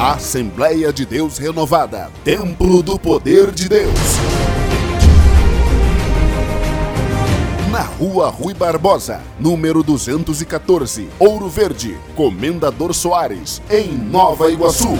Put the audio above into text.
Assembleia de Deus Renovada, Templo do Poder de Deus. Na Rua Rui Barbosa, número 214, Ouro Verde, Comendador Soares, em Nova Iguaçu.